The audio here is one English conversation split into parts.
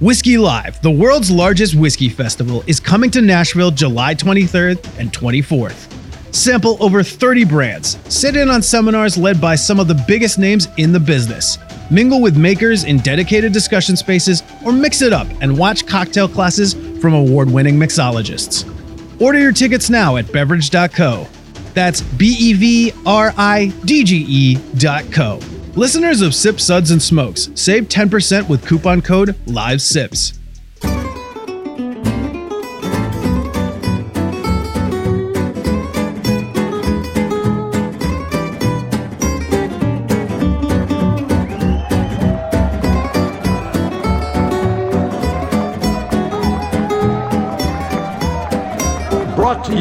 Whiskey Live, the world's largest whiskey festival, is coming to Nashville July 23rd and 24th. Sample over 30 brands, sit in on seminars led by some of the biggest names in the business, mingle with makers in dedicated discussion spaces, or mix it up and watch cocktail classes from award winning mixologists. Order your tickets now at bevridge.co. That's B E V R I D G E dot co. Listeners of Sip Suds and Smokes save 10% with coupon code LIVESIPS.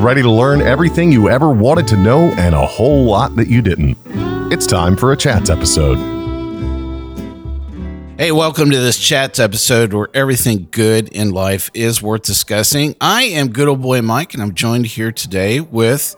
Ready to learn everything you ever wanted to know and a whole lot that you didn't. It's time for a Chats episode. Hey, welcome to this Chats episode where everything good in life is worth discussing. I am good old boy Mike, and I'm joined here today with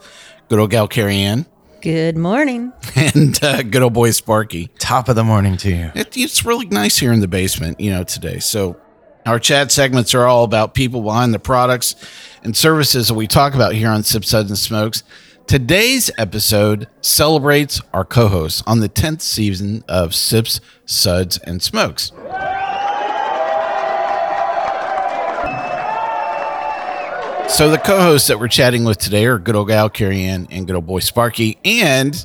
good old gal Cary Ann Good morning. and uh, good old boy Sparky. Top of the morning to you. It, it's really nice here in the basement, you know, today. So, our chat segments are all about people behind the products and services that we talk about here on Sip Suds and Smokes. Today's episode celebrates our co hosts on the 10th season of Sips, Suds, and Smokes. So, the co hosts that we're chatting with today are good old gal Cary Ann and good old boy Sparky. And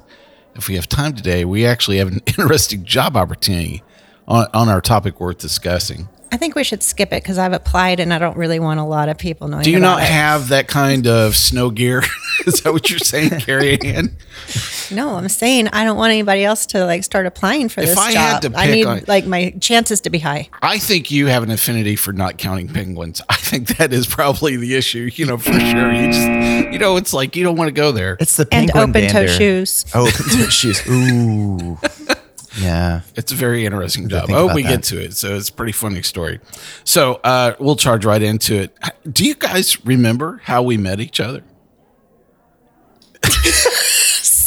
if we have time today, we actually have an interesting job opportunity on, on our topic worth discussing. I think we should skip it because I've applied and I don't really want a lot of people knowing. Do you about not it. have that kind of snow gear? Is that what you're saying, Cary Ann? No, I'm saying I don't want anybody else to like start applying for If this I job. had to I need on- like my chances to be high. I think you have an affinity for not counting penguins. I think that is probably the issue, you know, for sure. You just, you know, it's like you don't want to go there. It's the And open toe dander. shoes. Oh, open toe shoes. Ooh. Yeah. It's a very interesting job. Oh, we that. get to it. So it's a pretty funny story. So uh, we'll charge right into it. Do you guys remember how we met each other?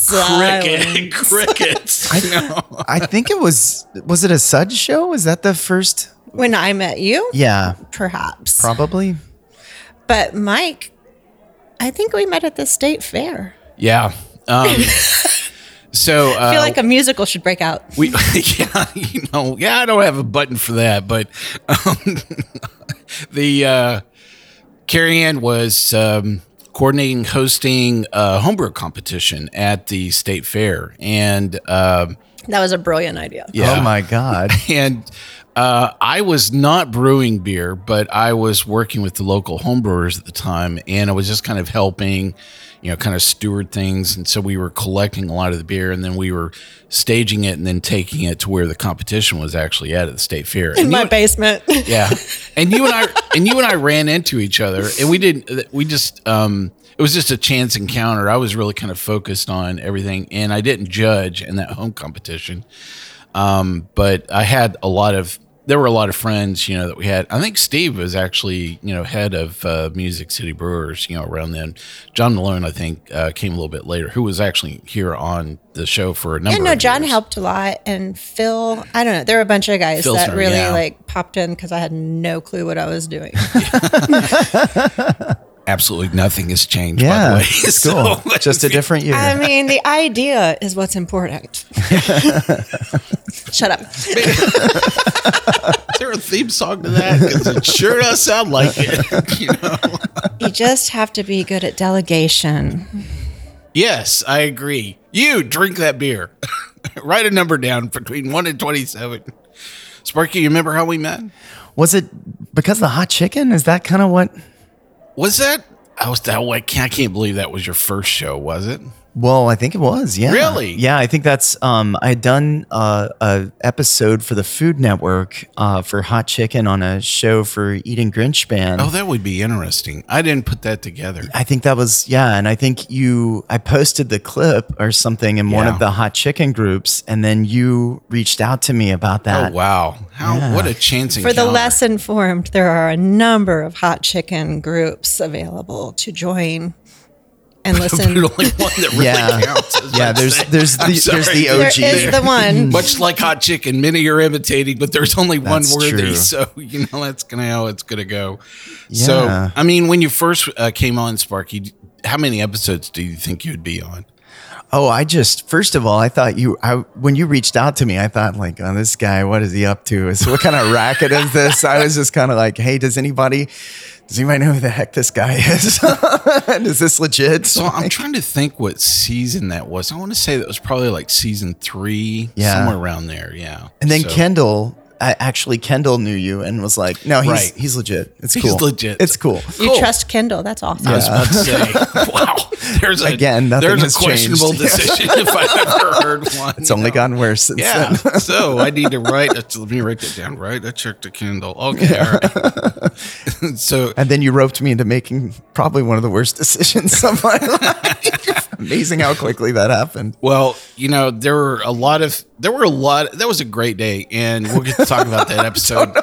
Cricket, crickets. I know. I think it was was it a Suds show? Was that the first? When I met you, Yeah, perhaps. probably. But Mike, I think we met at the state fair. Yeah. Um, so uh, I feel like a musical should break out. we, yeah, you know, yeah, I don't have a button for that, but um, the uh, Carrie Ann was um, coordinating, hosting a homebrew competition at the state fair, and um, That was a brilliant idea. yeah, Oh my god. and uh, I was not brewing beer, but I was working with the local homebrewers at the time, and I was just kind of helping, you know, kind of steward things. And so we were collecting a lot of the beer, and then we were staging it, and then taking it to where the competition was actually at at the state fair. In And my basement. yeah, and you and I and you and I ran into each other, and we didn't. We just um, it was just a chance encounter. I was really kind of focused on everything, and I didn't judge in that home competition. Um, but I had a lot of there were a lot of friends, you know, that we had. I think Steve was actually, you know, head of uh, Music City Brewers, you know, around then. John Malone, I think, uh, came a little bit later, who was actually here on the show for a number. Yeah, no, John years. helped a lot, and Phil. I don't know. There were a bunch of guys Phil's that really yeah. like popped in because I had no clue what I was doing. Absolutely nothing has changed. by Yeah, the way. it's So, cool. Just a different year. I mean, the idea is what's important. Shut up. Is there a theme song to that? Because it sure does sound like it. You know? You just have to be good at delegation. Yes, I agree. You drink that beer. Write a number down between one and twenty-seven. Sparky, you remember how we met? was it because of the hot chicken? Is that kind of what? Was that? I was that way. I can't believe that was your first show, was it? Well, I think it was. Yeah. Really? Yeah, I think that's. Um, I had done uh, a episode for the Food Network uh, for Hot Chicken on a show for Eating Grinch Band. Oh, that would be interesting. I didn't put that together. I think that was yeah, and I think you I posted the clip or something in one of the hot chicken groups, and then you reached out to me about that. Oh wow! How what a chance For the less informed, there are a number of hot chicken groups available to join and But listen. only one that really Yeah. counts. Yeah, there's saying. there's I'm the there's sorry. the there OG. is the one. Much like hot chicken, many are imitating, but there's only one worthy. true. So you know that's gonna how it's gonna go. Yeah. So I mean, when you first uh, came on, Sparky, how many episodes do you think you'd be on? Oh, I just first of all, I thought you. I when you reached out to me, I thought like, oh, this guy, what is he up to? Is what kind of racket is this? I was just kind of like, hey, does anybody, does anybody know who the heck this guy is? is this legit? So I'm trying to think what season that was. I want to say that was probably like season three, Yeah. somewhere around there. Yeah. and then So- Kendall, I, actually Kendall knew you and was like, no, he's Right. he's legit. It's cool. He's legit. It's cool. You Cool. trust Kendall. That's awesome. Yeah. I was about to say, wow. There's a, Again, nothing there's has a questionable changed. decision if I've ever heard one. It's only gotten worse since Yeah. then. so I need to write. Let me write that down. Right. I checked the Kindle. Okay. All right. so And then you roped me into making probably one of the worst decisions of my life. Amazing how quickly that happened. Well, you know, there were a lot of there were a lot. That was a great day, and we'll get to talk about that episode,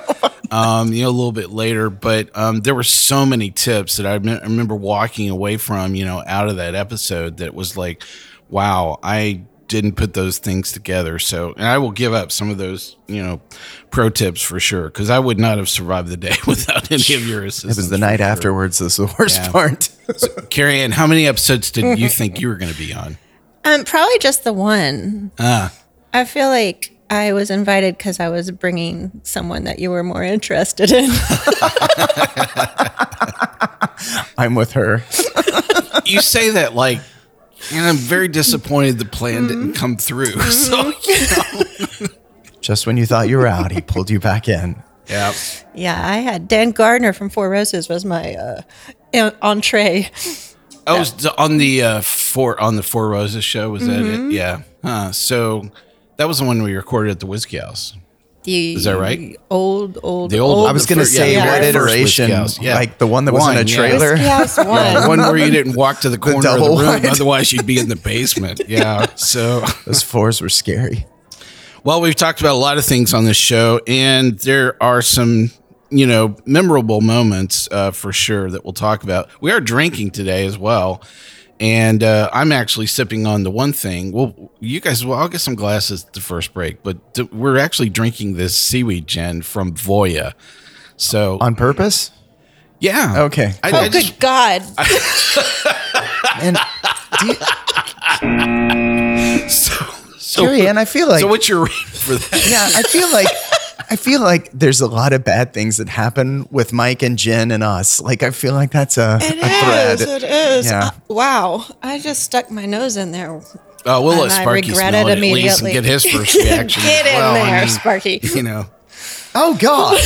um, you know, a little bit later. But um, there were so many tips that I, me- I remember walking away from, you know, out of that episode that was like, wow, I didn't put those things together. So, and I will give up some of those, you know, pro tips for sure, because I would not have survived the day without any of your assistance. It was the night sure. afterwards. That's the worst Yeah. part. Cary Ann, how many episodes did you think you were going to be on? Um, probably just the one. Ah. I feel like I was invited because I was bringing someone that you were more interested in. I'm with her. you say that like and I'm very disappointed the plan didn't come through. So you know. Just when you thought you were out, he pulled you back in. yeah. yeah, I had Dan Gardner from Four Roses was my uh, entree. I was d- on the uh, four on the Four Roses show. Was that Mm-hmm. it? Yeah. Huh. So that was the one we recorded at the Whiskey House. The Is that right? Old, old, The old- I was going to say yeah, what iteration, Whiskey House, yeah. like the one that was in a trailer. Whiskey House one. The one where you didn't walk to the corner of the room, wide. otherwise you'd be in the basement. Yeah. So Those floors were scary. Well, we've talked about a lot of things on this show, and there are some, you know, memorable moments uh, for sure that we'll talk about. We are drinking today as well, and uh, I'm actually sipping on the one thing. Well, you guys, well, I'll get some glasses at the first break, but th- we're actually drinking this seaweed gin from Voya. So, On purpose? yeah, Okay. I, Oh, I just- good God. And you, so, so, Cary Ann, I feel like so what's your reason for that? yeah, I feel like I feel like there's a lot of bad things that happen with Mike and gin and us. Like I feel like that's a, It a thread. is. It is. Yeah. Uh, wow. I just stuck my nose in there. Oh, we'll let And I Sparky regret smell it it at least and immediately. get his first reaction. Get in well. I there, mean, Sparky. You know. Oh God.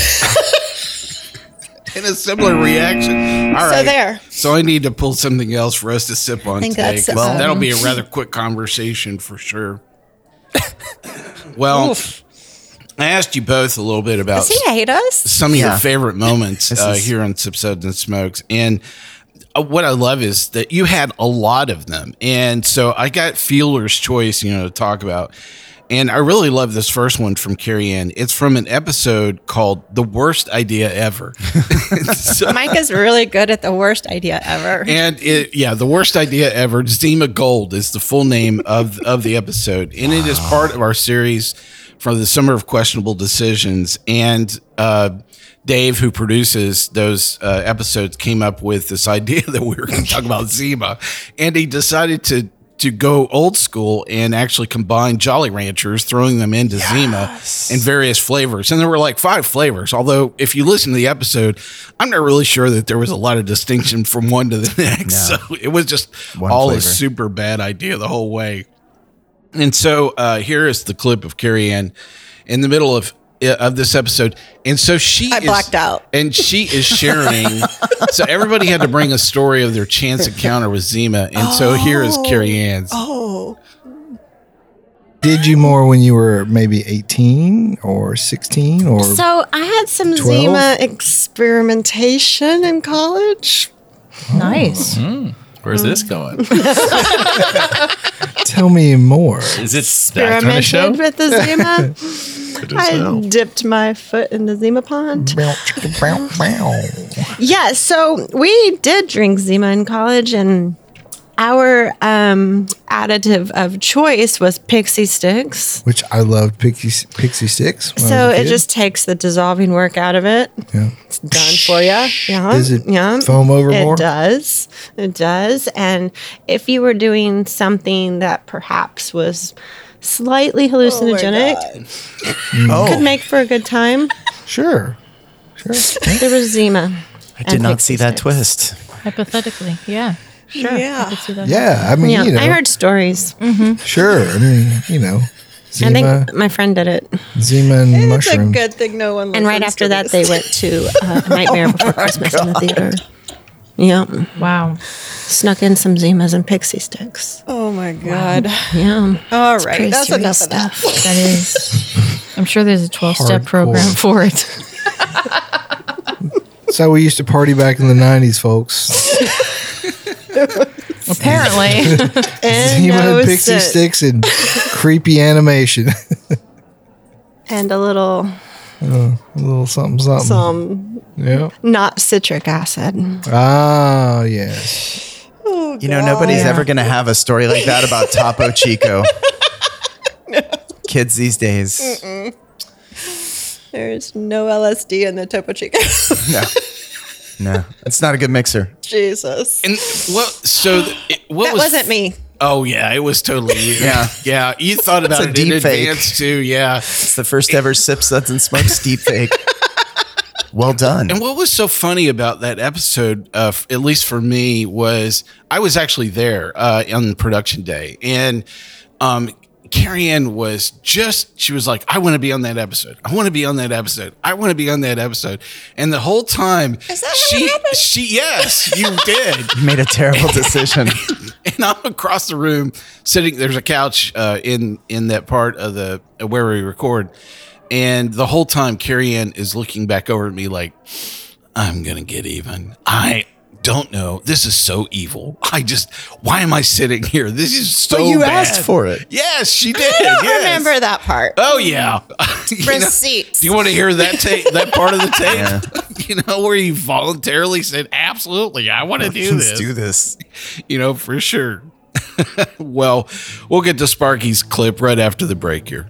in a similar reaction. All right. So there. So I need to pull something else for us to sip on think today. that's, 'cause um, that'll be a rather quick conversation for sure. well, I asked you both a little bit about Does he hate us? some of your Yeah. favorite moments This uh, is- here on Sips Suds and Smokes. And uh, what I love is that you had a lot of them. And so I got Feeler's Choice, you know, to talk about. And I really love this first one from Cary Ann. It's from an episode called The Worst Idea Ever. So- Mike is really good at the worst idea ever. and it, yeah, the worst idea ever. Zima Gold is the full name of of the episode, and it is part of our series from the Summer of Questionable Decisions. And uh, Dave, who produces those uh, episodes, came up with this idea that we were going to talk about Zima, and he decided to. To go old school and actually combine Jolly Ranchers, throwing them into Zima in various flavors. And there were like five flavors. Although, if you listen to the episode, I'm not really sure that there was a lot of distinction from one to the next. So it was just One all a super bad idea the whole way. And so uh, here is the clip of Cary Ann in the middle of uh, of this episode, and so she I is- blacked out. and she is sharing. so everybody had to bring a story of their chance encounter with Zima, and so here is Cary Ann's. Oh, Did you more when you were maybe 18 or 16 or so I had some 12? Zima experimentation in college. Nice. Where's this mm. going? tell me more? Is it that kind of show? Experimented with the Zima. It is I now. dipped my foot in the Zima pond. Bow, chicka, bow, bow. Yeah, so we did drink Zima in college, and our um, additive of choice was pixie sticks. Which I loved pixie, pixie sticks. when I So was a it kid. just takes the dissolving work out of it. Yeah. It's done for you. Yeah. Does it yeah. foam over more? It does. It does. And if you were doing something that perhaps was slightly hallucinogenic, Oh, could make for a good time. Sure. Sure. There was Zima. I did not see that twist. Hypothetically, yeah. Sure. Yeah. I could see that. Yeah. I mean, Yeah, you know, I heard stories. sure. I mean, you know, I Zima, think my friend did it. Zima and mushrooms. A good thing no one And right after that, they went to uh, Nightmare Before Christmas in the theater. Yeah. Wow. Snuck in some Zimas and pixie sticks. Oh my god. Yeah. All it's right. That's serious enough of that. stuff. That is. I'm sure there's a 12 step Hardcore. program for it. That's how we used to party back in the 90s, folks. Apparently. Zima and pixie Innocent. sticks and creepy animation. And a little, a little something, something. some Yeah. not citric acid. Ah, yes. Oh, You know, nobody's ever going to have a story like that about Topo Chico. no. Kids these days. There's no LSD in the Topo Chico. No. No, it's not a good mixer. Jesus. And what? So th- it, what That was? wasn't me. Oh yeah, it was totally you. Yeah. yeah. You thought about a it in deep fake. advance too. Yeah. It's the first ever Sip Suds and Smokes deep fake. Well done. And what was so funny about that episode, uh, f- at least for me, was I was actually there uh, on production day, and um, Cary Ann was just she was like, "I want to be on that episode. I want to be on that episode. I want to be on that episode." And the whole time, Is that how she happened? she yes, you did. You made a terrible decision. and I'm across the room sitting. There's a couch uh, in in that part of the uh, where we record, and the whole time Cary Ann is looking back over at me like, "I'm gonna get even." I don't know. This is so evil. I just why am I sitting here? This is so. But you bad. asked for it. Yes, she did. I don't yes. remember that part. Oh yeah. You know, do you want to hear that tape? That part of the tape? Yeah. you know, where you voluntarily said, "Absolutely, I want to do this." Do this. you know, for sure. well, we'll get to Sparky's clip right after the break here.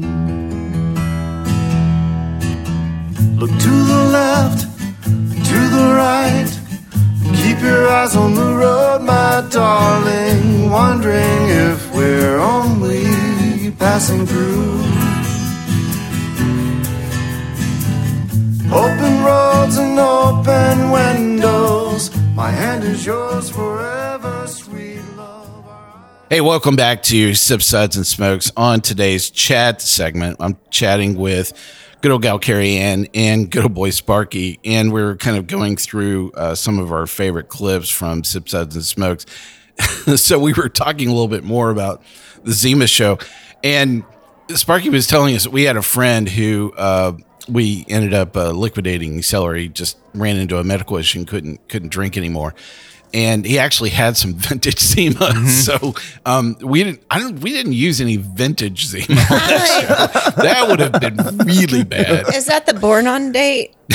Look to the left, to the right. Keep your eyes on the road, my darling. Wondering if we're only passing through. Open roads and open windows. My hand is yours forever, sweet love. Hey, welcome back to Sip Suds and Smokes. On today's chat segment, I'm chatting with good old gal Cary Ann and good old boy Sparky, and we're kind of going through uh, some of our favorite clips from Sip Suds and Smokes. so we were talking a little bit more about the Zima show, and Sparky was telling us we had a friend who uh, we ended up uh, liquidating celery. Just ran into a medical issue and couldn't couldn't drink anymore. And he actually had some vintage Zima. Mm-hmm. So um, we didn't. I don't. We didn't use any vintage Zima. On that, show. that would have been really bad. Is that the born on date?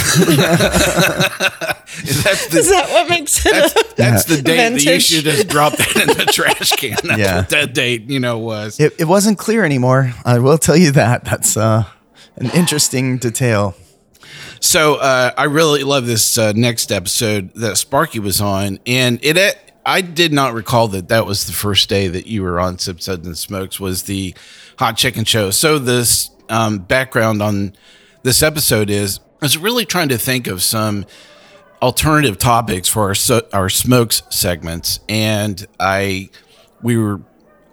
That's the, Is that what makes it? that's, that's the date that you should just drop that in the trash can. That's Yeah. what that date, you know, was. It, it wasn't clear anymore. I will tell you that. That's uh, an interesting detail. So uh, I really love this uh, next episode that Sparky was on, and it. I did not recall that that was the first day that you were on Sip Suds and Smokes was the hot chicken show. So this um, background on this episode is I was really trying to think of some alternative topics for our our smokes segments, and I we were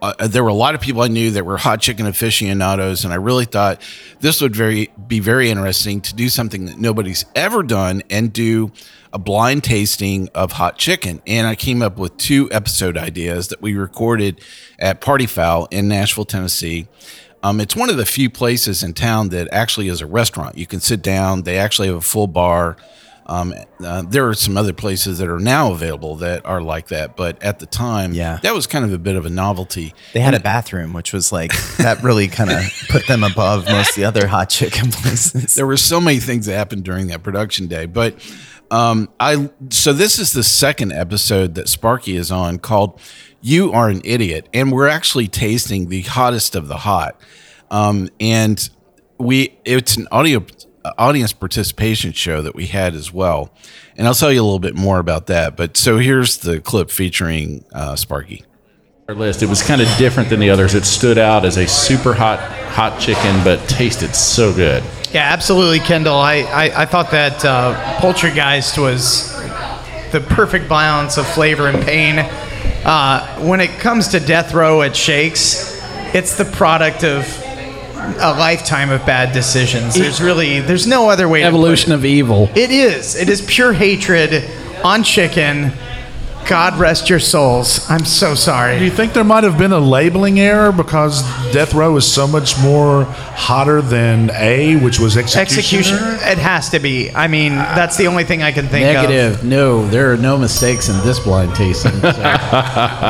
uh, there were a lot of people I knew that were hot chicken aficionados, and I really thought this would very be very interesting to do something that nobody's ever done and do a blind tasting of hot chicken. And I came up with two episode ideas that we recorded at Party Foul in Nashville, Tennessee. Um, it's one of the few places in town that actually is a restaurant. You can sit down. They actually have a full bar. Um, uh, there are some other places that are now available that are like that, but at the time, Yeah. that was kind of a bit of a novelty. They had a bathroom, which was like that. Really kind of put them above most of the other hot chicken places. There were so many things that happened during that production day, but um, I so this is the second episode that Sparky is on called "You Are an Idiot," and we're actually tasting the hottest of the hot, um, and we it's an audio audience participation show that we had as well, and I'll tell you a little bit more about that. But so here's the clip featuring uh, Sparky. our list. It was kind of different than the others. It stood out as a super hot hot chicken, but tasted so good. Yeah, absolutely, Kendall. I, I, I thought that uh, Poltergeist was the perfect balance of flavor and pain. Uh, when it comes to death row at Shakes, it's the product of a lifetime of bad decisions. There's really there's no other way. Evolution of evil. It is. It is pure hatred on chicken. God rest your souls. I'm so sorry. Do you think there might have been a labeling error because Death Row is so much more hotter than A, which was Executioner? Execution. It has to be. I mean, that's the only thing I can think of. Negative. No, there are no mistakes in this blind tasting. so.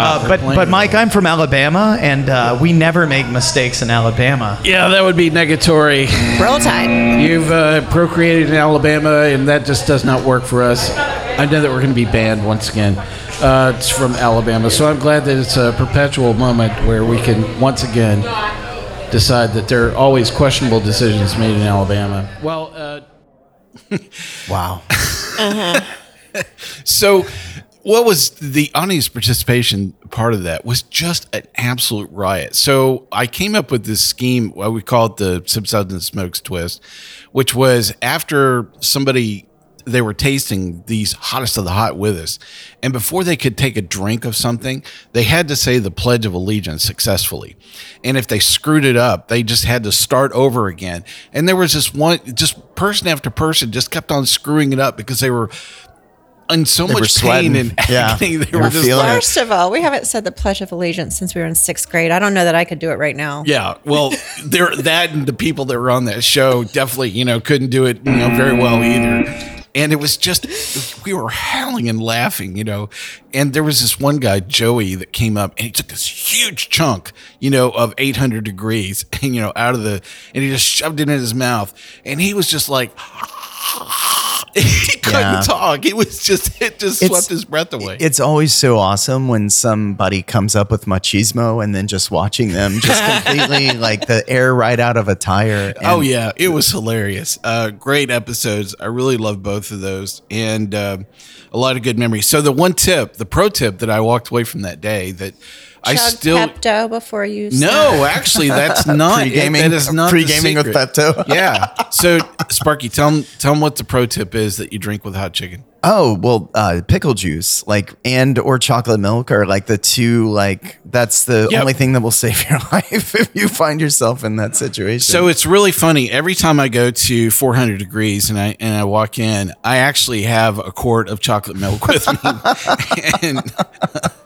Uh, but but Mike, I'm from Alabama, and uh, we never make mistakes in Alabama. Yeah, that would be negatory. Roll Tide. You've uh, procreated in Alabama, and that just does not work for us. I know that we're going to be banned once again. Uh, it's from Alabama, so I'm glad that it's a perpetual moment where we can once again decide that there are always questionable decisions made in Alabama. Well, uh, wow. So, what was the audience participation part of that was just an absolute riot. So, I came up with this scheme, what we call it the Sips Suds and Smokes twist, which was after somebody they were tasting these hottest of the hot with us, and before they could take a drink of something, they had to say the Pledge of Allegiance successfully. And if they screwed it up, they just had to start over again. And there was this one, just person after person just kept on screwing it up because they were in so They were much pain sweating. and Yeah. agony. They, They were were just feeling like, First of all, we haven't said the Pledge of Allegiance since we were in sixth grade. I don't know that I could do it right now. yeah. Well, there that and the people that were on that show definitely, you know, couldn't do it, you know, very well either. And it was just we were howling and laughing, you know. And there was this one guy, Joey, that came up and he took this huge chunk, you know, of 800 degrees, and you know, out of the, and he just shoved it in his mouth, and he was just like. he couldn't Yeah. talk. It was just it just It's- swept his breath away. It's always so awesome when somebody comes up with machismo and then just watching them just completely like the air right out of a tire. oh yeah, it was hilarious. Uh, great episodes. I really love both of those, and um a lot of good memories. So the one tip, the pro tip that I walked away from that day that I still Pepto before you. no, actually, that's not Pre-gaming- That is not pre-gaming with secret. Pepto. yeah. So Sparky, tell them tell them what the pro tip is that you drink with hot chicken. Oh well, uh, pickle juice, like and or chocolate milk are like the two. Like that's the Yep. only thing that will save your life if you find yourself in that situation. So it's really funny. Every time I go to 400 degrees and I and I walk in, I actually have a quart of chocolate milk with me. and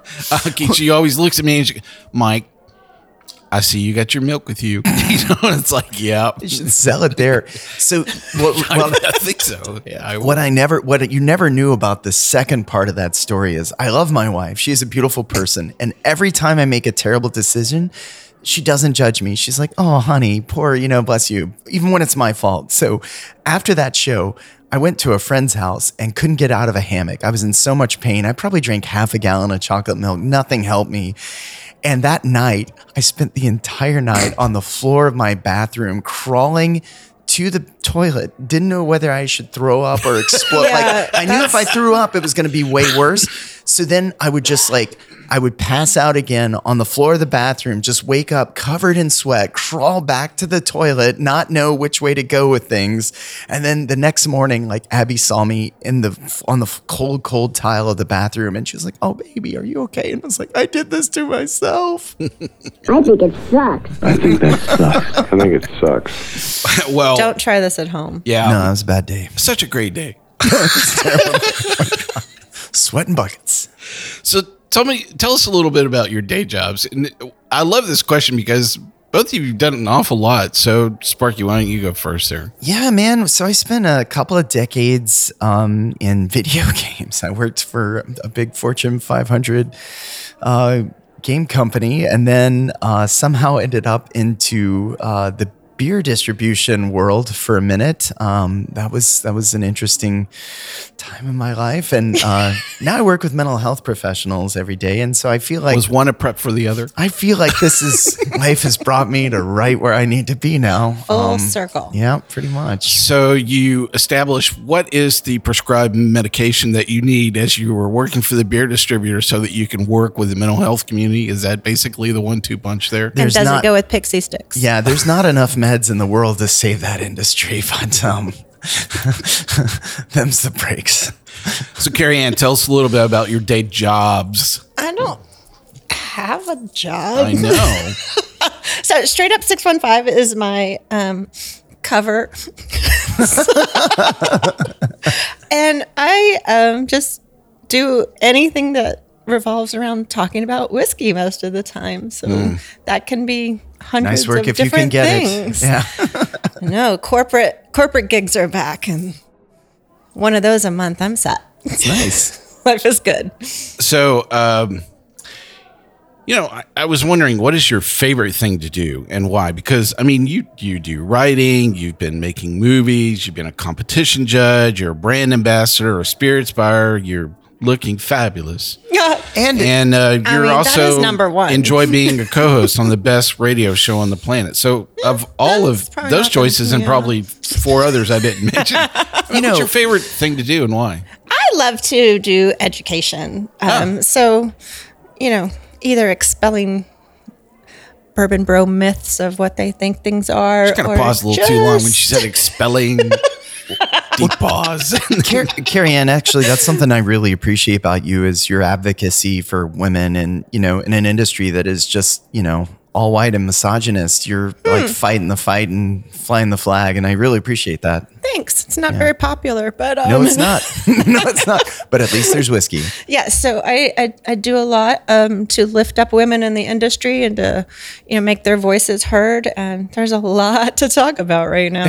uh, Keisha always looks at me and she, Mike, I see you got your milk with you. you know, and it's like, yeah, You should sell it there. So, what, well, I think so. Yeah, I what I never, what you never knew about the second part of that story is I love my wife. She is a beautiful person. And every time I make a terrible decision, she doesn't judge me. She's like, oh, honey, poor, you know, bless you, even when it's my fault. So after that show, I went to a friend's house and couldn't get out of a hammock. I was in so much pain. I probably drank half a gallon of chocolate milk. Nothing helped me. And that night, I spent the entire night on the floor of my bathroom crawling to the toilet. Didn't know whether I should throw up or explode. Yeah, like I knew if I threw up, it was going to be way worse. So then I would just like I would pass out again on the floor of the bathroom, just wake up covered in sweat, crawl back to the toilet, not know which way to go with things. And then the next morning, like Abby saw me in the on the cold, cold tile of the bathroom, and she was like, "Oh, baby, are you okay?" And I was like, "I did this to myself." I think it sucks. I think that sucks. I think it sucks. well, Don't try this at home. yeah, No, it was a bad day. such a great day. Sweating buckets. So tell me, tell us a little bit about your day jobs. And I love this question because both of you have done an awful lot. So Sparky, why don't you go first there? Yeah, man. So I spent a couple of decades um, in video games. I worked for a big Fortune 500 uh, game company, and then uh, somehow ended up into uh, the beer distribution world for a minute. Um, that was that was an interesting time in my life, and uh, now I work with mental health professionals every day, and so I feel like Was one a prep for the other? I feel like this is life has brought me to right where I need to be now. Full circle. Yeah, pretty much. So you establish what is the prescribed medication that you need as you were working for the beer distributor so that you can work with the mental health community. Is that basically the one two punch there? and does it go with pixie sticks? Yeah, there's not enough meds in the world to save that industry, but um, them's the breaks. So Cary Ann, tell us a little bit about your day jobs. I don't have a job. I know. so straight up 615 is my um, cover. and I um, just do anything that revolves around talking about whiskey most of the time. So Mm. that can be hundreds Nice work of if you can different get things. it. Yeah. no, corporate corporate gigs are back and one of those a month I'm set. It's nice. Life is good. So, um, you know, I, I was wondering what is your favorite thing to do and why? Because I mean, you you do writing, you've been making movies, you've been a competition judge, you're a brand ambassador, a spirits buyer, you're looking fabulous, and and uh, you're mean, also number one. enjoy being a co-host on the best radio show on the planet. So, of all of those not choices and yeah. probably four others I didn't mention, you know, what's your favorite thing to do and why? I love to do education. Um, So, you know, either expelling bourbon bro myths of what they think things are. She kind or of paused a little too long when she said expelling. Deep pause. Car- Cary Ann, actually, that's something I really appreciate about you is your advocacy for women and, you know, in an industry that is just, you know, all white and misogynist. You're like fighting the fight and flying the flag. And I really appreciate that. Thanks. It's not very popular, but um, No, it's not. no, it's not. But at least there's whiskey. yeah, so I, I I do a lot um, to lift up women in the industry and to you know make their voices heard. And there's a lot to talk about right now.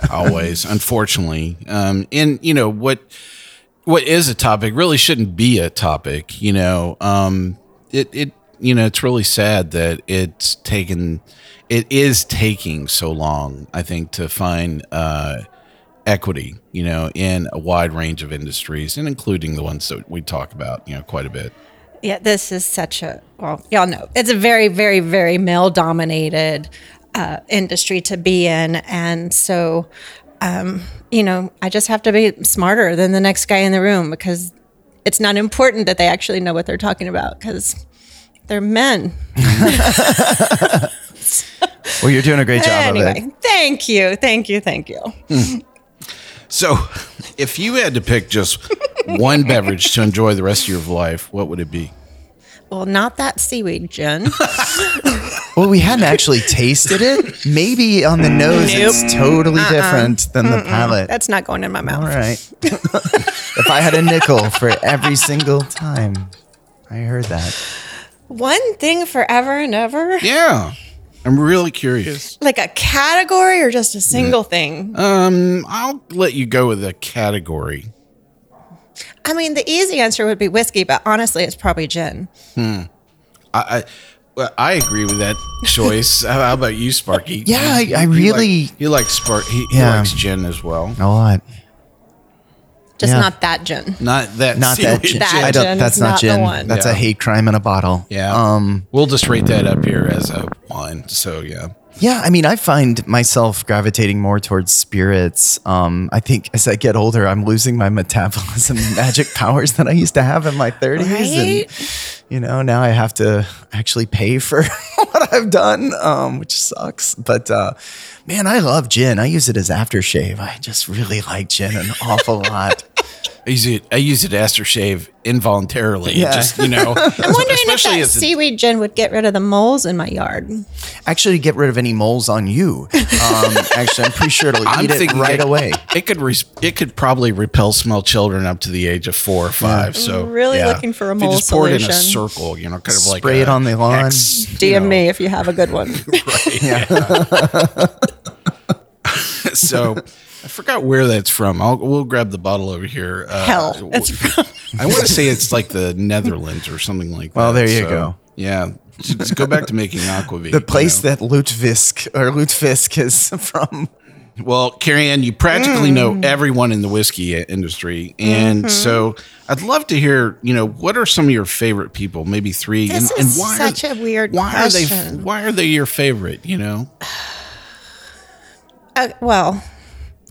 always unfortunately um and you know what what is a topic really shouldn't be a topic you know um it it you know it's really sad that it's taken it is taking so long i think to find uh equity you know in a wide range of industries and including the ones that we talk about you know quite a bit. Yeah, this is such a well, y'all know it's a very, very, very male dominated uh, industry to be in, and so um, you know, I just have to be smarter than the next guy in the room because it's not important that they actually know what they're talking about because they're men. Well, you're doing a great job of anyway, it. thank you, thank you, thank you. so if you had to pick just one beverage to enjoy the rest of your life what would it be Well, not that seaweed gin. Well, we hadn't actually tasted it. Maybe on the nose, it's totally Uh-uh. different than the Mm-mm. palate. That's not going in my mouth. All right. if I had a nickel for every single time, I heard that. One thing forever and ever? Yeah. I'm really curious. Like a category or just a single thing? Um, I'll let you go with a category. I mean, the easy answer would be whiskey, but honestly, it's probably gin. Hmm. I, I, well, I agree with that choice. how, how about you, Sparky? Yeah, I- I he really- like, he likes Spark. He, he likes gin as well. A lot. Just Yeah. not that gin. Not that. Not that gin. That I don't, gin that's not not the gin. one. That's Yeah. a hate crime in a bottle. Yeah. Um, we'll just rate that up here as a one. So yeah. Yeah, I mean, I find myself gravitating more towards spirits. Um, I think as I get older, I'm losing my metabolism magic powers that I used to have in my 30s. Right? And, you know, now I have to actually pay for what I've done, um, which sucks. But uh, man, I love gin. I use it as aftershave. I just really like gin an awful lot. I use it. I use it after shave involuntarily. Yeah. Just you know. I'm wondering if that seaweed gin would get rid of the moles in my yard. Actually, get rid of any moles on you. Um, actually, I'm pretty sure it'll I'm eat it right it, away. It could res- it could probably repel small children up to the age of four or five. So really Yeah. looking for a if you mole just pour it in a circle, you know, kind of like Spray it on the lawn. X, DM know. me if you have a good one. Right. so I forgot where that's from. I'll we'll grab the bottle over here. Uh, Hell, w- it's from. I want to say it's like the Netherlands or something like that. Well, there you So, go. Yeah, just go back to making aquavit. The place you know. that Lutvisk or Lutfisk is from. Well, Cary Ann, you practically Mm. know everyone in the whiskey industry, and Mhm. so I'd love to hear. You know, what are some of your favorite people? Maybe three, This and, is and why such are, a weird why question. are they why are they your favorite? You know, Uh, well,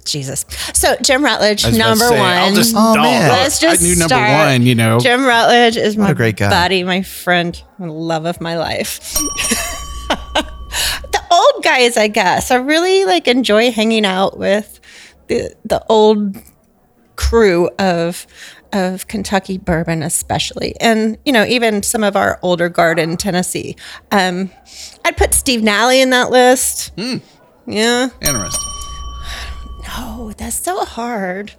Jesus. So Jim Rutledge, I was about to number say, one. I'll just- Oh, man. Let's I just knew number start. one, you know. Jim Rutledge is my a great guy. buddy, my friend, my love of my life. the old guys, I guess. I really like enjoy hanging out with the the old crew of of Kentucky bourbon, especially, and you know even some of our older guard in Tennessee. Um, I'd put Steve Nally in that list. Yeah. interesting. No, that's so hard.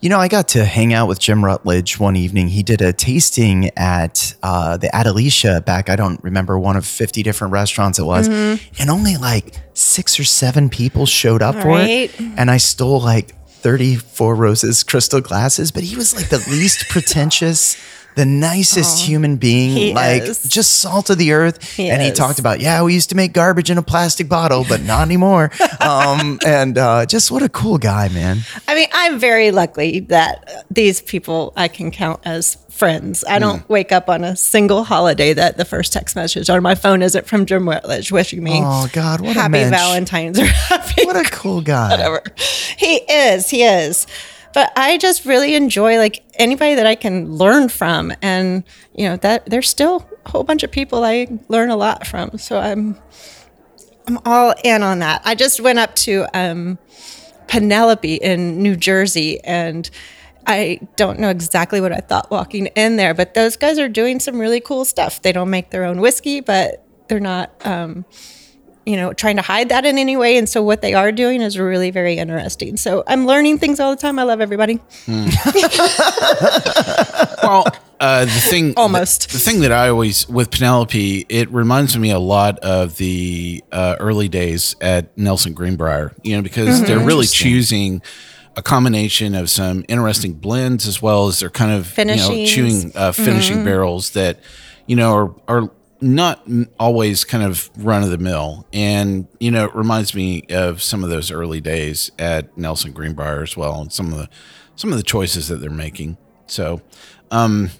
You know, I got to hang out with Jim Rutledge one evening. He did a tasting at uh, the Adelicia back, I don't remember, one of 50 different restaurants it was. Mhm. And only like six or seven people showed up All for right. it. And I stole like 34 Roses crystal glasses, but he was like the least pretentious. The nicest human being, like is. just salt of the earth. He and he talked about, yeah, we used to make garbage in a plastic bottle, but not anymore. um, and uh, just what a cool guy, man. I mean, I'm very lucky that these people I can count as friends. I don't Hmm. wake up on a single holiday that the first text message on my phone isn't from Jim Rutledge wishing me Oh, God, what a happy. Valentine's or happy What a cool guy. whatever. He is, he is. But I just really enjoy like anybody that I can learn from, and you know that there's still a whole bunch of people I learn a lot from. So I'm I'm all in on that. I just went up to um, Penelope in New Jersey, and I don't know exactly what I thought walking in there, but those guys are doing some really cool stuff. They don't make their own whiskey, but they're not. Um, you know, trying to hide that in any way. And so what they are doing is really very interesting. So I'm learning things all the time. I love everybody. well, uh, the thing Almost. the, the thing that I always with Penelope, it reminds me a lot of the uh, early days at Nelson Green Brier. You know, because Mhm. they're really choosing a combination of some interesting blends as well as they're kind of you know chewing uh, finishing Mhm. barrels that you know are are not always kind of run of the mill and you know it reminds me of some of those early days at Nelson Green Brier as well and some of the some of the choices that they're making so um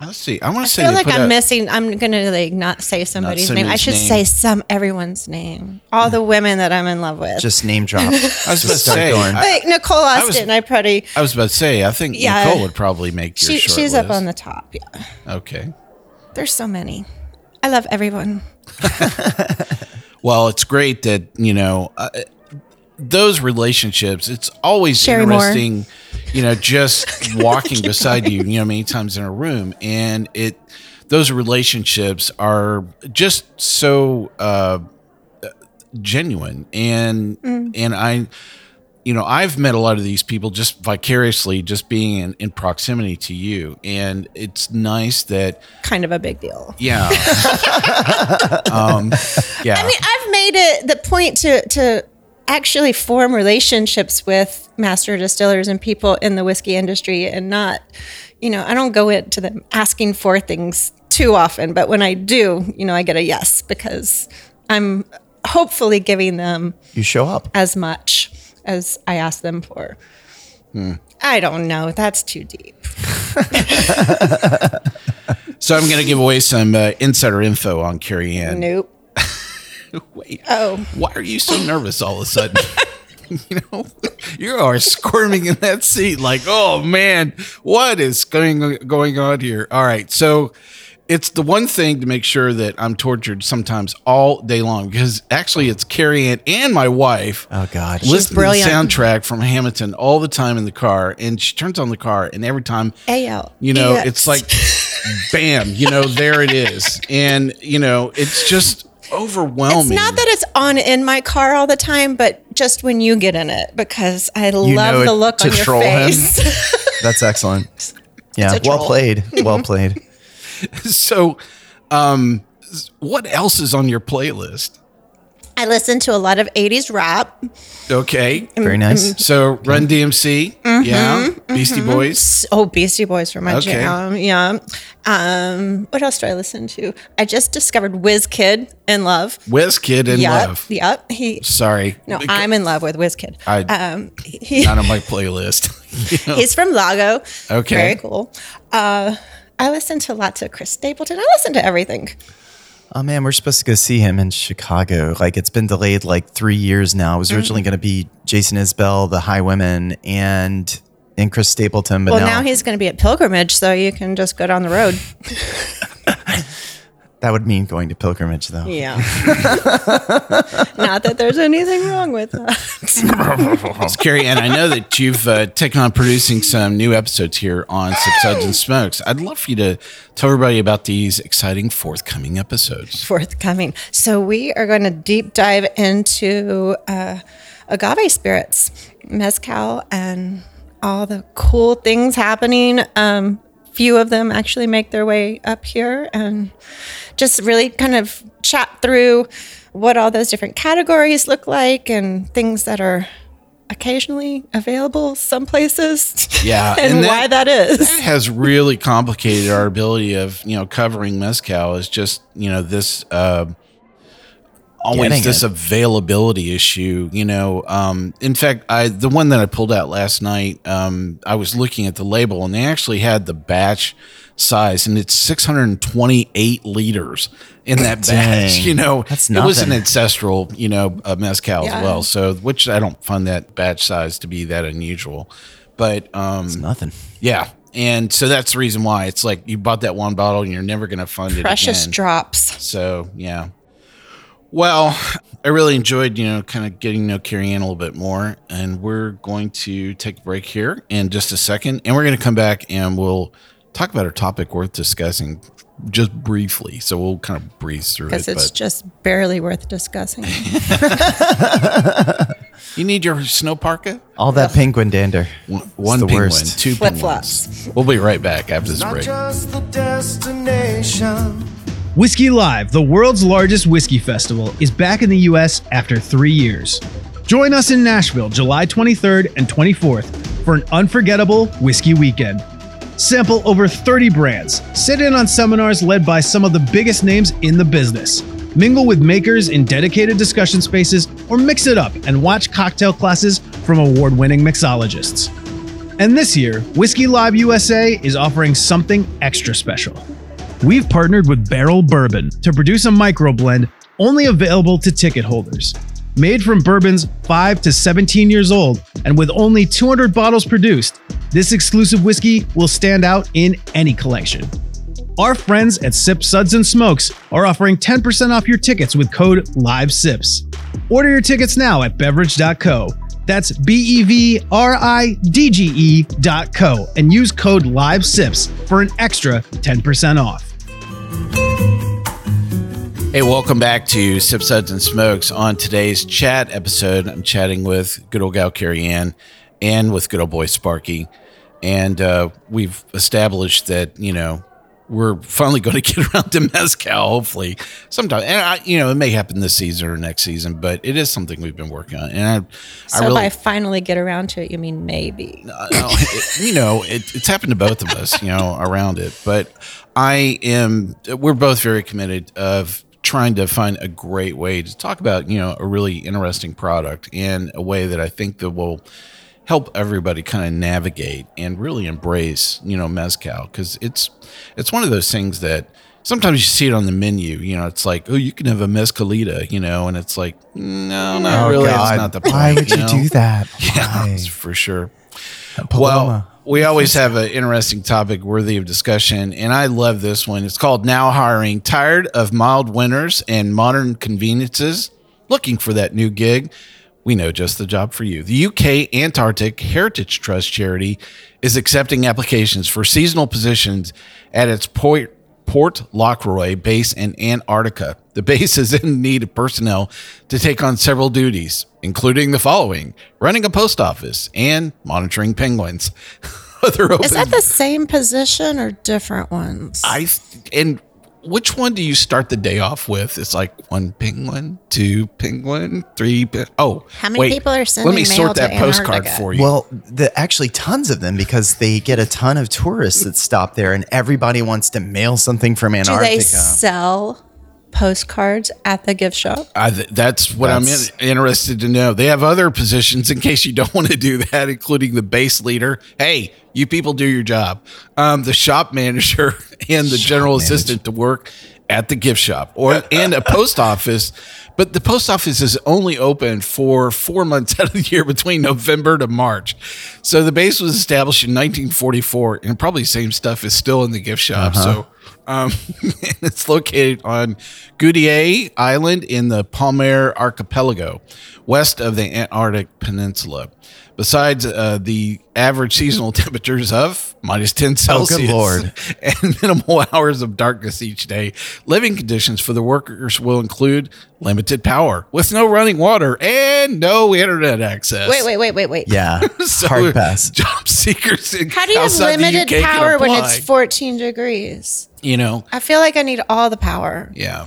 let's see I want to say I feel like I'm out- missing. I'm gonna like not say somebody's name. I should name. say some everyone's name. All the women that I'm in love with. Just name drop. I was about to Just start say going. I, like Nicole I was- Austin. I probably I was about to say I think Yeah. Nicole would probably make your she, short she's up on the top. Yeah, okay there's so many. I love everyone. Well, it's great that you know uh, those relationships. It's always Sherrie Moore. interesting, you know, just walking beside you, you know, many times in a room, and it those relationships are just so uh, genuine, and Mm. and I you know, I've met a lot of these people just vicariously, just being in, in proximity to you, and it's nice that Kind of a big deal. yeah, um, yeah. I mean, I've made it the point to to actually form relationships with master distillers and people in the whiskey industry, and not, you know, I don't go into them asking for things too often, but when I do, you know, I get a yes because I'm hopefully giving them You show up. as much as I asked them for. Hmm. I don't know. That's too deep. So I'm going to give away some uh, insider info on Cary Ann. Nope. Wait. Oh. Why are you so nervous all of a sudden? you know, you are squirming in that seat like, oh man, what is going going on here? All right, so it's the one thing to make sure that I'm tortured sometimes all day long because actually it's Cary Ann and my wife. Oh God, listen brilliant. to the soundtrack from Hamilton all the time in the car, and she turns on the car, and every time AL. you know, EX. it's like, bam, you know, there it is, and you know, it's just overwhelming. It's not that it's on in my car all the time, but just when you get in it, because I You love the look to on your troll him. face. That's excellent. Yeah, well played. Well played. so, um, what else is on your playlist? I listen to a lot of 80s rap. Okay, Very nice. So, Run DMC, yeah, Beastie Boys. Oh, Beastie Boys for my Okay. jam. Yeah. Um, what else do I listen to? I just discovered Wizkid in love. Wizkid in yep, love. Yep. He Sorry, No, I'm in love with Wizkid. I- um he, not on my playlist. You know? he's from Lago. Okay. Very cool. Uh I listen to lots of Chris Stapleton. I listen to everything. Oh man, we're supposed to go see him in Chicago. Like it's been delayed like three years now. It was originally mm-hmm. going to be Jason Isbell, the Highwomen, and and Chris Stapleton. But well, now, now he's going to be at Pilgrimage, so you can just go down the road. that would mean going to pilgrimage though. Yeah. Not that there's anything wrong with that. So, Cary and I know that you've uh, taken on producing some new episodes here on Sips Suds and Smokes. I'd love for you to tell everybody about these exciting forthcoming episodes. forthcoming. So we are going to deep dive into uh, agave spirits, mezcal, and all the cool things happening. Um, few of them actually make their way up here, and just really kind of chat through what all those different categories look like and things that are occasionally available some places. Yeah, and, and that- why that is. That has really complicated our ability of you know covering mezcal is just you know this uh, always Getting this it. availability issue. You know, um, in fact, I the one that I pulled out last night, um, I was looking at the label and they actually had the batch size and it's 628 liters in that batch. Dang, You know, that's it was an ancestral you know uh, mezcal Yeah. as well. So which I don't find that batch size to be that unusual, but um, It's nothing. yeah. And so that's the reason why it's like you bought that one bottle and you're never going to find it Precious drops. So, yeah. Well, I really enjoyed, you know, kind of getting to know Cary Ann a little bit more. And we're going to take a break here in just a second. And we're going to come back and we'll talk about our topic worth discussing just briefly. So we'll kind of breeze through it. Because it's But just barely worth discussing. you need your snow parka? All that penguin dander. One, It's one the penguin, worst. two Flip-flops. penguins. We'll be right back after this Not break. Whiskey Live, the world's largest whiskey festival, is back in the U.S. after three years. Join us in Nashville July 23rd and 24th for an unforgettable whiskey weekend. Sample over 30 brands, sit in on seminars led by some of the biggest names in the business, mingle with makers in dedicated discussion spaces, or mix it up and watch cocktail classes from award winning mixologists. And this year, Whiskey Live USA is offering something extra special. We've partnered with Barrel Bourbon to produce a microblend only available to ticket holders. Made from bourbons 5 to 17 years old and with only 200 bottles produced, this exclusive whiskey will stand out in any collection. Our friends at Sips Suds and Smokes are offering 10% off your tickets with code LIVESIPS. Order your tickets now at bevridge.co. That's B E V R I D G E dot co and use code LIVESIPS for an extra 10% off. Hey, welcome back to Sips Suds and Smokes. On today's chat episode, I'm chatting with good old gal Cary Ann and with good old boy Sparky. And uh, we've established that, you know, we're finally going to get around to Mezcal, hopefully, sometime. And, I, you know, it may happen this season or next season, but it is something we've been working on. And I, So I really, by finally get around to it, you mean maybe? no, it- you know, it, it's happened to both of us, you know, around it. But I am, we're both very committed of trying to find a great way to talk about, you know, a really interesting product in a way that I think that will help everybody kind of navigate and really embrace, you know, mezcal because it's it's one of those things that sometimes you see it on the menu. You know, it's like, oh, you can have a mezcalita, you know, and it's like, no, not Oh, really. God. It's not the point. Why would you know? do that? Yeah, for sure. Paloma. Well, we always have an interesting topic worthy of discussion, and I love this one. It's called Now Hiring. Tired of mild winters and modern conveniences? Looking for that new gig? We know just the job for you. The UK Antarctic Heritage Trust charity is accepting applications for seasonal positions at its Port, Port Lockroy base in Antarctica. The base is in need of personnel to take on several duties, including the following running a post office and monitoring penguins. Is that the same position or different ones? I and which one do you start the day off with? It's like one penguin, two penguin, three. Pe- oh, How many wait, people are sending? Let me mail sort to that postcard for you. Well, the actually tons of them because they get a ton of tourists that stop there, and everybody wants to mail something from Antarctica. Do Antarctica. they sell postcards at the gift shop? I, th- that's what That's- I'm in- interested to know. They have other positions in case you don't want to do that, including the base leader. Hey, you people do your job. Um, the shop manager and the general assistant to work at the gift shop or and a post office. But the post office is only open for four months out of the year between November to March. So the base was established in 1944, and probably the same stuff is still in the gift shop. Uh-huh. So um, it's located on Goudier Island in the Palmer Archipelago, west of the Antarctic Peninsula. Besides uh, the average seasonal temperatures of minus 10 Oh, Celsius good Lord. and minimal hours of darkness each day, living conditions for the workers will include limited power with no running water and no internet access. Wait, wait, wait, wait, wait. Yeah, So hard pass. Job seekers. in- How do you have limited power when it's 14 degrees? You know, I feel like I need all the power. yeah.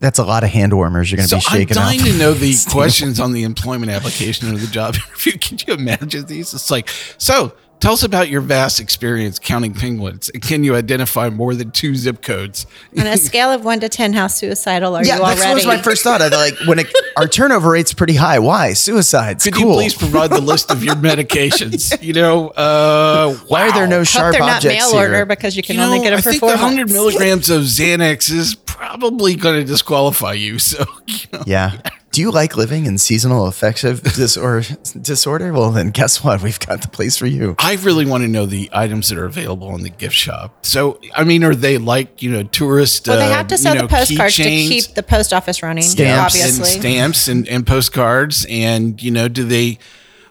That's a lot of hand warmers you're going to So be shaking. I'm shaking dying up. to know the questions on the employment application or the job interview. Can you imagine these? It's like, so tell us about your vast experience counting penguins. Can you identify more than two zip codes? On a scale of one to 10, how suicidal are yeah, you that already? was my first thought. I like when it, our turnover rate's pretty high. Why suicides? Could cool. you please provide the list of your medications? You know, uh, Why are there no sharp Hope they're not objects mail here? order because you can You only know, get them I for think four the 100 milligrams of Xanax is probably going to disqualify you. So, you know. Yeah. Do you like living in seasonal affective disorder? disorder? Well, then guess what? We've got the place for you. I really want to know the items that are available in the gift shop. So, I mean, are they like you know tourist? Well, they uh, have to sell you know, the postcards to keep the post office running, stamps obviously. and stamps and, and postcards and you know do they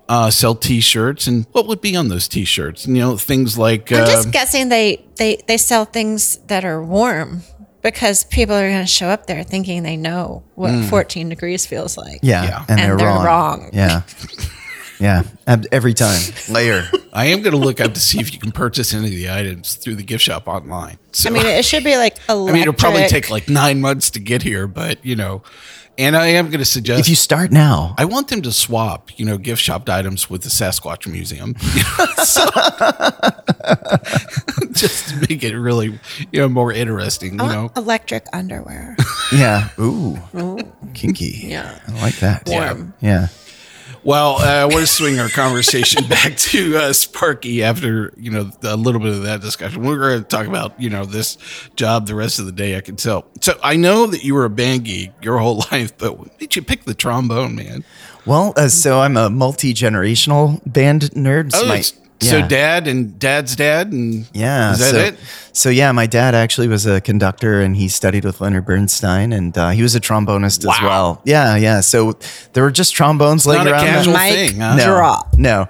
uh, sell t-shirts and what would be on those t-shirts you know things like I'm um, just guessing they, they, they sell things that are warm because people are going to show up there thinking they know what Mm. 14 degrees feels like. Yeah. And, And, they're, they're, wrong. Yeah. Yeah. Every time. Layer. i am going to look up to see if you can purchase any of the items through the gift shop online so I mean, it should be like I mean it'll probably take like nine months to get here but you know and i am going to suggest If you start now, I want them to swap, you know, gift shopped items with the Sasquatch Museum, So- just to make it really, you know, more interesting. You know, electric underwear. yeah. Ooh. Ooh. Kinky. Yeah. I like that. Warm. Yeah. Well, uh, I want to swing our conversation back to uh, Sparky after you know a little bit of that discussion. We're going to talk about you know this job the rest of the day. I can tell. So I know that you were a band geek your whole life, but when did you pick the trombone, man? Well, uh, so I'm a multi generational band nerd. So Oh, my it's So dad and dad's dad and Yeah. is that so, it? So yeah, my dad actually was a conductor and he studied with Leonard Bernstein and uh, he was a trombonist as well. Yeah, yeah. So there were just trombones laying not a around. casual Mic thing, huh? No, drop. No.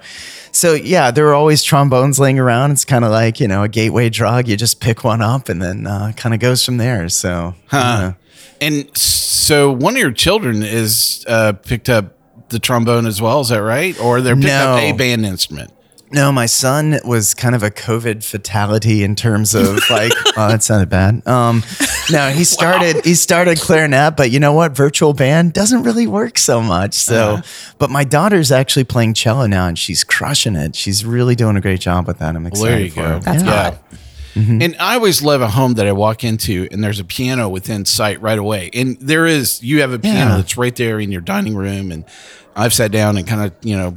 So yeah, there were always trombones laying around. It's kind of like you know a gateway drug. You just pick one up and then uh, kind of goes from there. So Huh. And so one of your children is uh, picked up the trombone as well. Is that right? Or they're picked up a band instrument. No, my son was kind of a COVID fatality in terms of like, oh, that sounded bad. Um, no, he started he started clarinet, but you know what? Virtual band doesn't really work so much. So, Uh-huh. but my daughter's actually playing cello now, and she's crushing it. She's really doing a great job with that. I'm Well, excited there you for go. her. yeah. And I always love a home that I walk into and there's a piano within sight right away. And there is, you have a piano Yeah. that's right there in your dining room. And I've sat down and kind of, you know,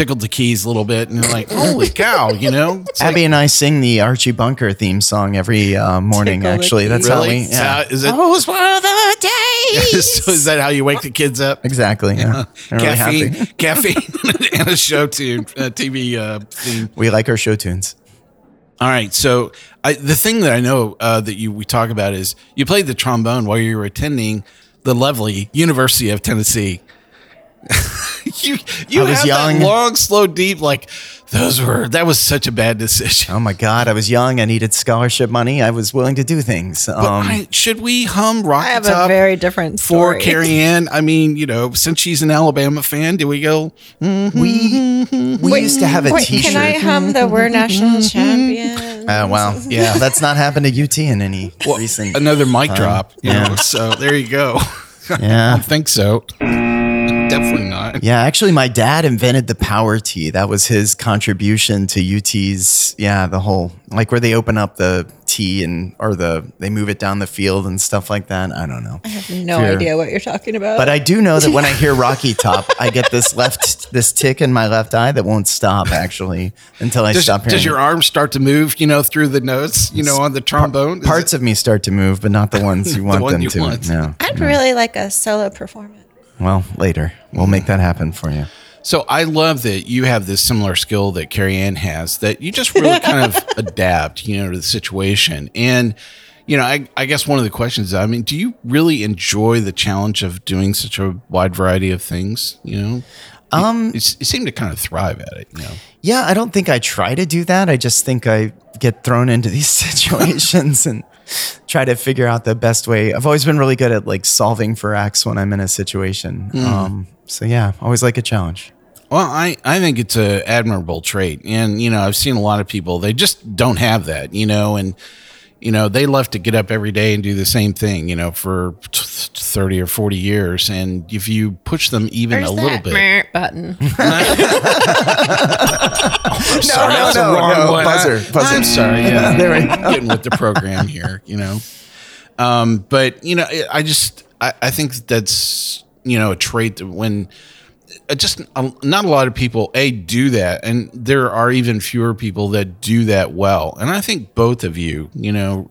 tickled the keys a little bit and you're like, holy cow, you know? It's Abby and I sing the Archie Bunker theme song every uh, morning. Tickle Actually, that's how Really? we. Is that- is it- Those were the days. so is that how you wake the kids up? Exactly. Yeah. They're really caffeine, happy. caffeine, and a show tune, uh, TV uh, theme. We like our show tunes. All right, so I, the thing that I know uh, that you we talk about is you played the trombone while you were attending the lovely University of Tennessee. you you I was have young. that long, slow, deep like those were that was such a bad decision. Oh my God, I was young. I needed scholarship money. I was willing to do things. But Um, I, should we hum Rocky I have Top a very different for. Cary Ann? I mean, you know, since she's an Alabama fan, do we go? We we used to have a Wait, T-shirt. can I hum the "We're National Champions"? Uh, wow. Yeah, that's not happened to UT in any recent. Another mic time. drop. You Yeah. know, so there you go. Yeah. I think so. Definitely not. Yeah, actually, my dad invented the power tee. That was his contribution to UT's. Yeah, the whole like where they open up the tee and or the they move it down the field and stuff like that. I don't know. I have no Fear. idea what you're talking about. But I do know that when I hear Rocky Top, I get this left this tick in my left eye that won't stop actually until I Does, stop hearing. does your arm start to move, you know, through the notes, you know, on the trombone? Is Parts of me start to move, but not the ones you The want one them you to. want. No. I'd really like a solo performance. Well, later we'll make that happen for you. So I love that you have this similar skill that Cary Ann has that you just really kind of adapt, you know, to the situation. And, you know, I, I guess one of the questions, I mean, do you really enjoy the challenge of doing such a wide variety of things? You know, Um, you, you seem to kind of thrive at it, you know. Yeah, I don't think I try to do that. I just think I get thrown into these situations and try to figure out the best way. I've always been really good at like solving for acts when I'm in a situation. Mm. Um, so yeah, always like a challenge. Well, I, I think it's a admirable trait. And, you know, I've seen a lot of people, they just don't have that, you know, and, you know, they love to get up every day and do the same thing, you know, for t- 30 or 40 years. And if you push them even Where's a little bit. meh button? I'm sorry, that's no, the wrong no, one. buzzer, buzzer. I'm sorry. Yeah, There we I'm getting with the program here, you know. Um, but you know, I just I, I think that's you know a trait that when just not a lot of people a do that, and there are even fewer people that do that well. And I think both of you, you know.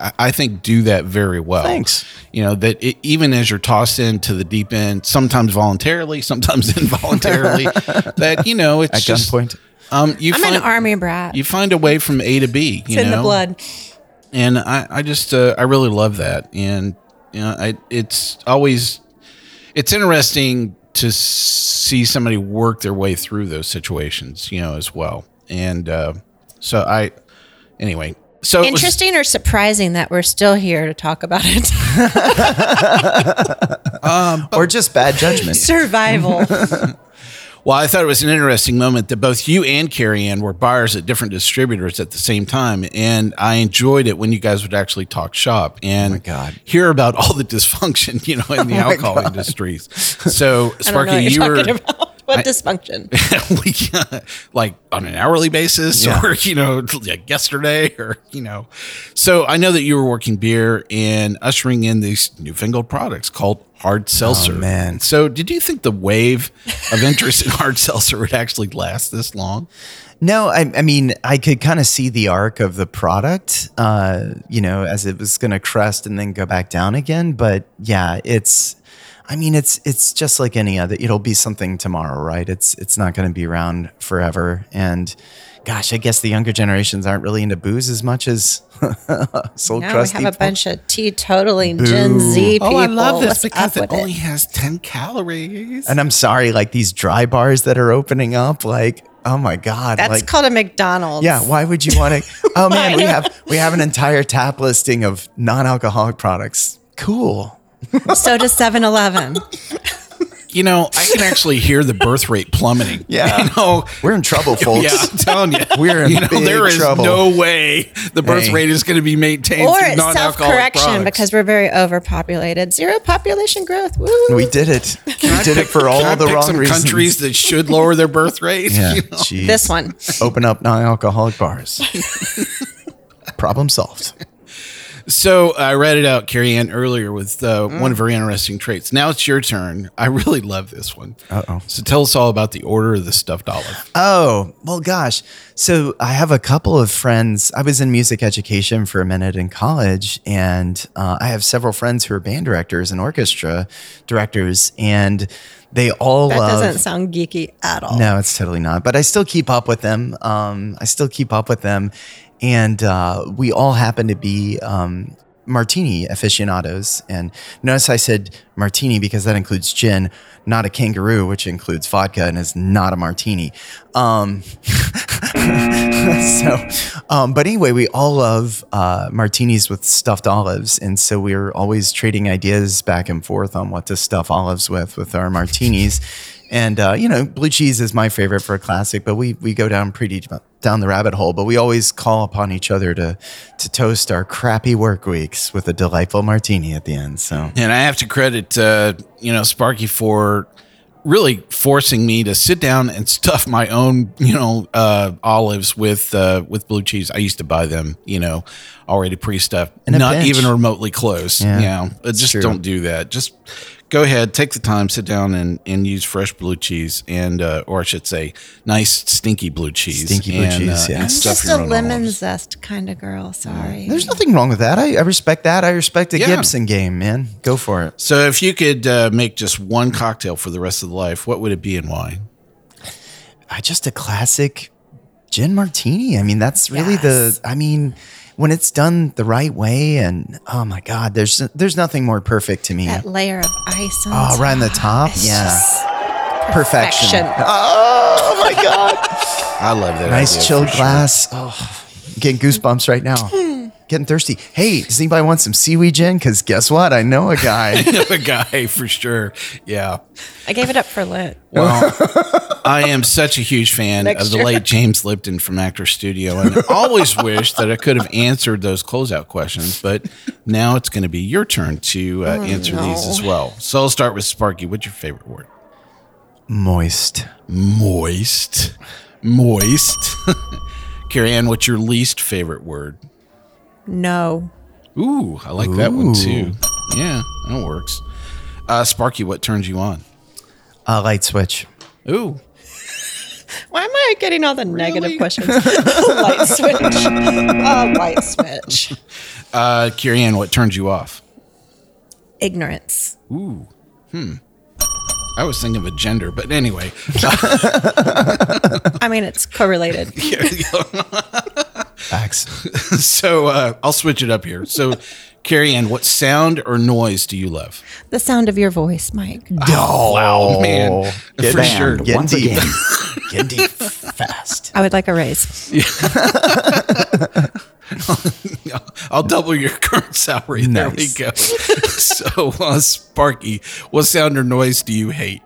I- I think do that very well. Thanks. You know that it, even as you're tossed into the deep end, sometimes voluntarily, sometimes involuntarily, that you know it's At just gunpoint. um, you I'm find an army brat. you find a way from A to B. it's You in know? the blood. and I, I just uh, I really love that, and you know, I, it's always it's interesting to see somebody work their way through those situations, you know, as well. And uh, so I, anyway, so it was- Interesting or surprising that we're still here to talk about it? um, or just bad judgment. Survival. Well, I thought it was an interesting moment that both you and Cary Ann were buyers at different distributors at the same time. And I enjoyed it when you guys would actually talk shop and oh hear about all the dysfunction, you know, in the Oh alcohol God. industries. So, I don't know Sparky, you were. What I- dysfunction? we, like on an hourly basis Yeah. or, you know, like yesterday or, you know. So I know that you were working beer and ushering in these newfangled products called hard seltzer. Oh, man. So did you think the wave of interest in hard seltzer would actually last this long? No, I, I mean, I could kind of see the arc of the product, uh, you know, as it was going to crest and then go back down again. But yeah, it's, I mean, it's it's just like any other. It'll be something tomorrow, right? It's it's not going to be around forever. And gosh, I guess the younger generations aren't really into booze as much as soul now we crusty. have a bunch of teetotaling Gen Z people. Oh, I love this What's because it with only has 10 calories. And I'm sorry, like these dry bars that are opening up, like oh my god, That's like, called a McDonald's. Yeah, why would you want to? Oh man, we have we have an entire tap listing of non-alcoholic products. Cool. so does 7 Eleven. You know, I can actually hear the birth rate plummeting. Yeah. You know, we're in trouble, folks. Yeah, I'm telling you. We're in you know, big there is trouble. no way the birth Hey. rate is going to be maintained Or through it's self correction because we're very overpopulated. Zero population growth. Woo. We did it. We did it for all Can the wrong some reasons. countries that should lower their birth rate. Yeah, You know? jeez. This one. Open up non-alcoholic bars. Problem solved. So I read it out, Cary Ann, earlier with uh, Mm. one of her interesting traits. Now it's your turn. I really love this one. Uh oh. So tell us all about the order of the stuffed olive. Oh, well, gosh. So I have a couple of friends. I was in music education for a minute in college, and uh, I have several friends who are band directors and orchestra directors, and they all That love. doesn't sound geeky at all. No, it's totally not. But I still keep up with them. Um, I still keep up with them, and uh, we all happen to be um, martini aficionados. And notice I said martini because that includes gin, not a kangaroo, which includes vodka and is not a martini. Um, so, um, but anyway, we all love uh, martinis with stuffed olives, and so we're always trading ideas back and forth on what to stuff olives with with our martinis. And uh, you know, blue cheese is my favorite for a classic, but we we go down pretty deep- down the rabbit hole. But we always call upon each other to to toast our crappy work weeks with a delightful martini at the end. So And I have to credit, uh, you know, Sparky for really forcing me to sit down and stuff my own, you know, uh, olives with uh, with blue cheese. I used to buy them, you know, already pre-stuffed, not pinch. even remotely close. Yeah, Uh, it's just true. don't do that. Just go ahead, take the time, sit down, and and use fresh blue cheese, and uh, or I should say, nice stinky blue cheese. Stinky blue and, cheese, yeah. I'm just a lemon olives. zest kind of girl. Sorry. there's nothing wrong with that. I, I respect that. I respect a Yeah. Gibson game, man. Go for it. So, if you could uh, make just one cocktail for the rest of the life, what would it be and why? I just a classic gin martini. I mean, that's really the. I mean, when it's done the right way, and oh my god, there's there's nothing more perfect to me. That layer of ice on Oh, right on the top, It's yeah, perfection. perfection. Oh my god, I love that. nice chilled for sure. glass. Oh, getting goosebumps right now. Getting thirsty. Hey, does anybody want some seaweed gin? Because guess what? I know a guy. I know a guy for sure. Yeah. I gave it up for Lent. Well, I am such a huge fan Next of the year. late James Lipton from Actor Studio, and I always wish that I could have answered those closeout questions. But now it's going to be your turn to uh, Oh, answer these as well. So I'll start with Sparky. What's your favorite word? Moist. Moist. Moist. Cary Ann, what's your least favorite word? No. Ooh, I like that one too. Yeah, that works. Uh, Sparky, what turns you on? A light switch. Ooh, Why am I getting all the negative questions? light switch. Oh, light switch. uh, Cary what turns you off? Ignorance. Ooh, hmm. I was thinking of a gender, but anyway. I mean, it's correlated. Facts. so uh, I'll switch it up here. So, Cary Ann, what sound or noise do you love? The sound of your voice, Mike. Oh, wow, man. Get For banned sure. Getting Once deep. again. Getting deep fast. I would like a raise. I'll double your current salary. There we go. so, uh, Sparky, what sound or noise do you hate?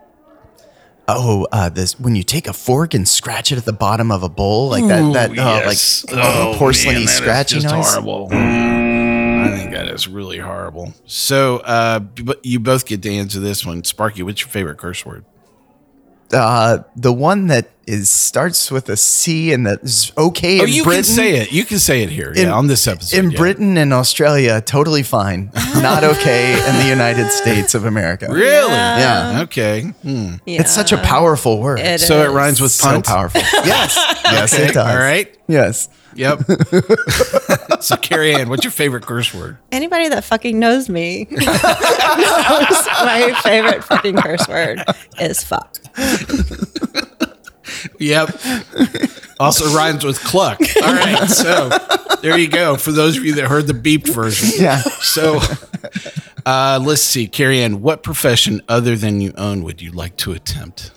Oh, uh, this when you take a fork and scratch it at the bottom of a bowl, like that, Ooh, that, yes. oh, like oh, porcelainy man, that is scratchy just noise. Horrible. I think that is really horrible. So, uh, but you both get to answer this one. Sparky, what's your favorite curse word? Uh, the one that is starts with a C and that is okay oh, in you Britain. can say it. You can say it here. In- yeah, on this episode. in yeah. Britain and Australia, totally fine. Not okay in the United States of America. Really? Yeah. Okay. Hmm. It's such a powerful word. It So it rhymes with so powerful. Yes. yes, Okay, it does. all right. Yes. Yep. so, Cary Ann, what's your favorite curse word? Anybody that fucking knows me knows my favorite fucking curse word is fuck. Yep. Also rhymes with cluck. All right. So there you go. For those of you that heard the beeped version. Yeah. So uh, let's see. Cary Ann, what profession other than you own would you like to attempt?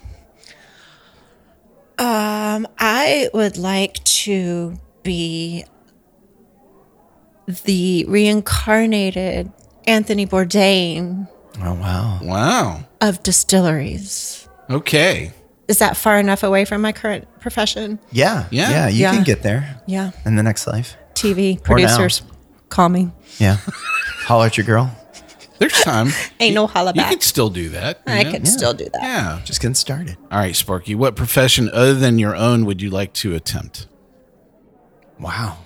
Um, I would like to be the reincarnated Anthony Bourdain Oh wow. Wow. of distilleries. Okay. Is that far enough away from my current profession? Yeah. Yeah. Yeah. You Yeah. can get there Yeah. in the next life. TV producers, call me. Yeah. Holler at your girl. There's time. Ain't no holla back. You back. could still do that. I know? could still do that. Yeah. Just getting started. All right, Sparky. What profession other than your own would you like to attempt? Wow.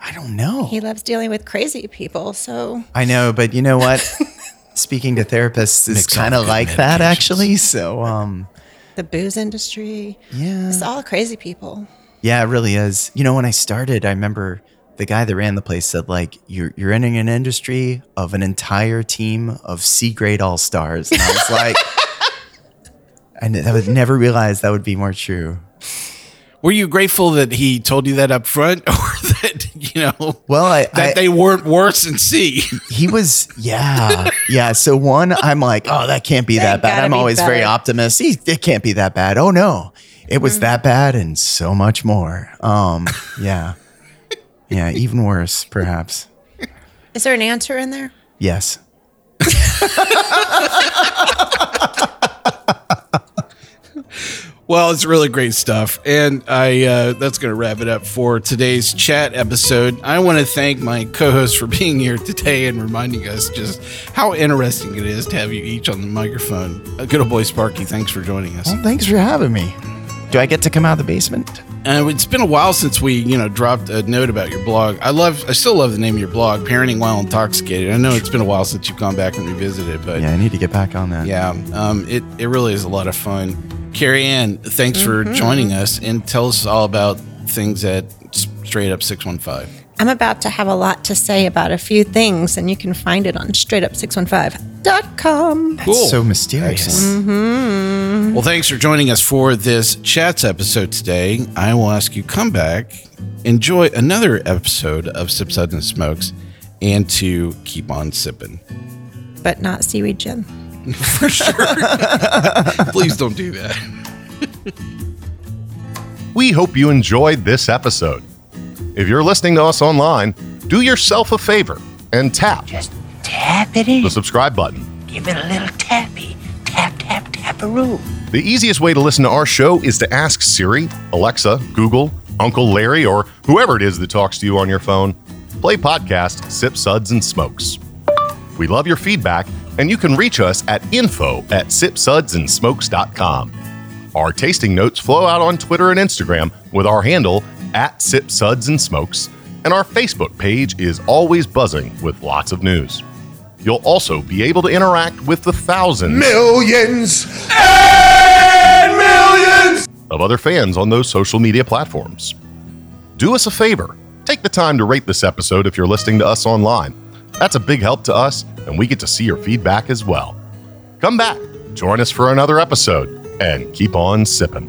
I don't know. He loves dealing with crazy people, so I know, but you know what? Speaking to therapists is kind of like that actually. So um the booze industry, yeah. it's all crazy people. Yeah, it really is. You know, when I started, I remember the guy that ran the place said, like, you're you're entering an industry of an entire team of C grade all stars. And I was like, I n- I would never realize that would be more true. Were you grateful that he told you that up front, or that you know? Well, I, that I- they weren't worse than C. He was, yeah, yeah. So one, I'm like, oh, that can't be that bad. I'm be always very better. optimistic. It can't be that bad. Oh no, it was Mm-hmm. that bad and so much more. Um, yeah, yeah, even worse, perhaps. Is there an answer in there? Yes. Well, it's really great stuff, and I uh, that's going to wrap it up for today's chat episode. I want to thank my co-host for being here today and reminding us just how interesting it is to have you each on the microphone. Uh, good old boy Sparky, thanks for joining us. Well, thanks for having me. Do I get to come out of the basement? Uh, it's been a while since we, you know, dropped a note about your blog. I love, I still love the name of your blog, Parenting While Intoxicated. I know it's been a while since you've gone back and revisited, but Yeah, I need to get back on that. yeah, um, it it really is a lot of fun. Cary Ann, thanks for joining us and tell us all about things at Straight Up Six One Five. I'm about to have a lot to say about a few things, and you can find it on straightup615.com. That's so mysterious. Mm-hmm. Well, thanks for joining us for this chats episode today. I will ask you come back, enjoy another episode of Sips Suds and Smokes, and to keep on sipping. But not seaweed gin. For sure. Please don't do that. We hope you enjoyed this episode. If you're listening to us online, do yourself a favor and tap Just Tap it in. the subscribe button. Give it a little tappy. Tap, tap, taparoo. The easiest way to listen to our show is to ask Siri, Alexa, Google, Uncle Larry, or whoever it is that talks to you on your phone. Play podcast Sips Suds and Smokes. We love your feedback, and you can reach us at info at sipsudsandsmokes.com. Our tasting notes flow out on Twitter and Instagram with our handle at Sips Suds and Smokes, and our Facebook page is always buzzing with lots of news. You'll also be able to interact with the thousands Millions and millions. of other fans on those social media platforms. Do us a favor take the time to rate this episode if you're listening to us online. That's a big help to us, and we get to see your feedback as well. Come back, join us for another episode, and keep on sipping.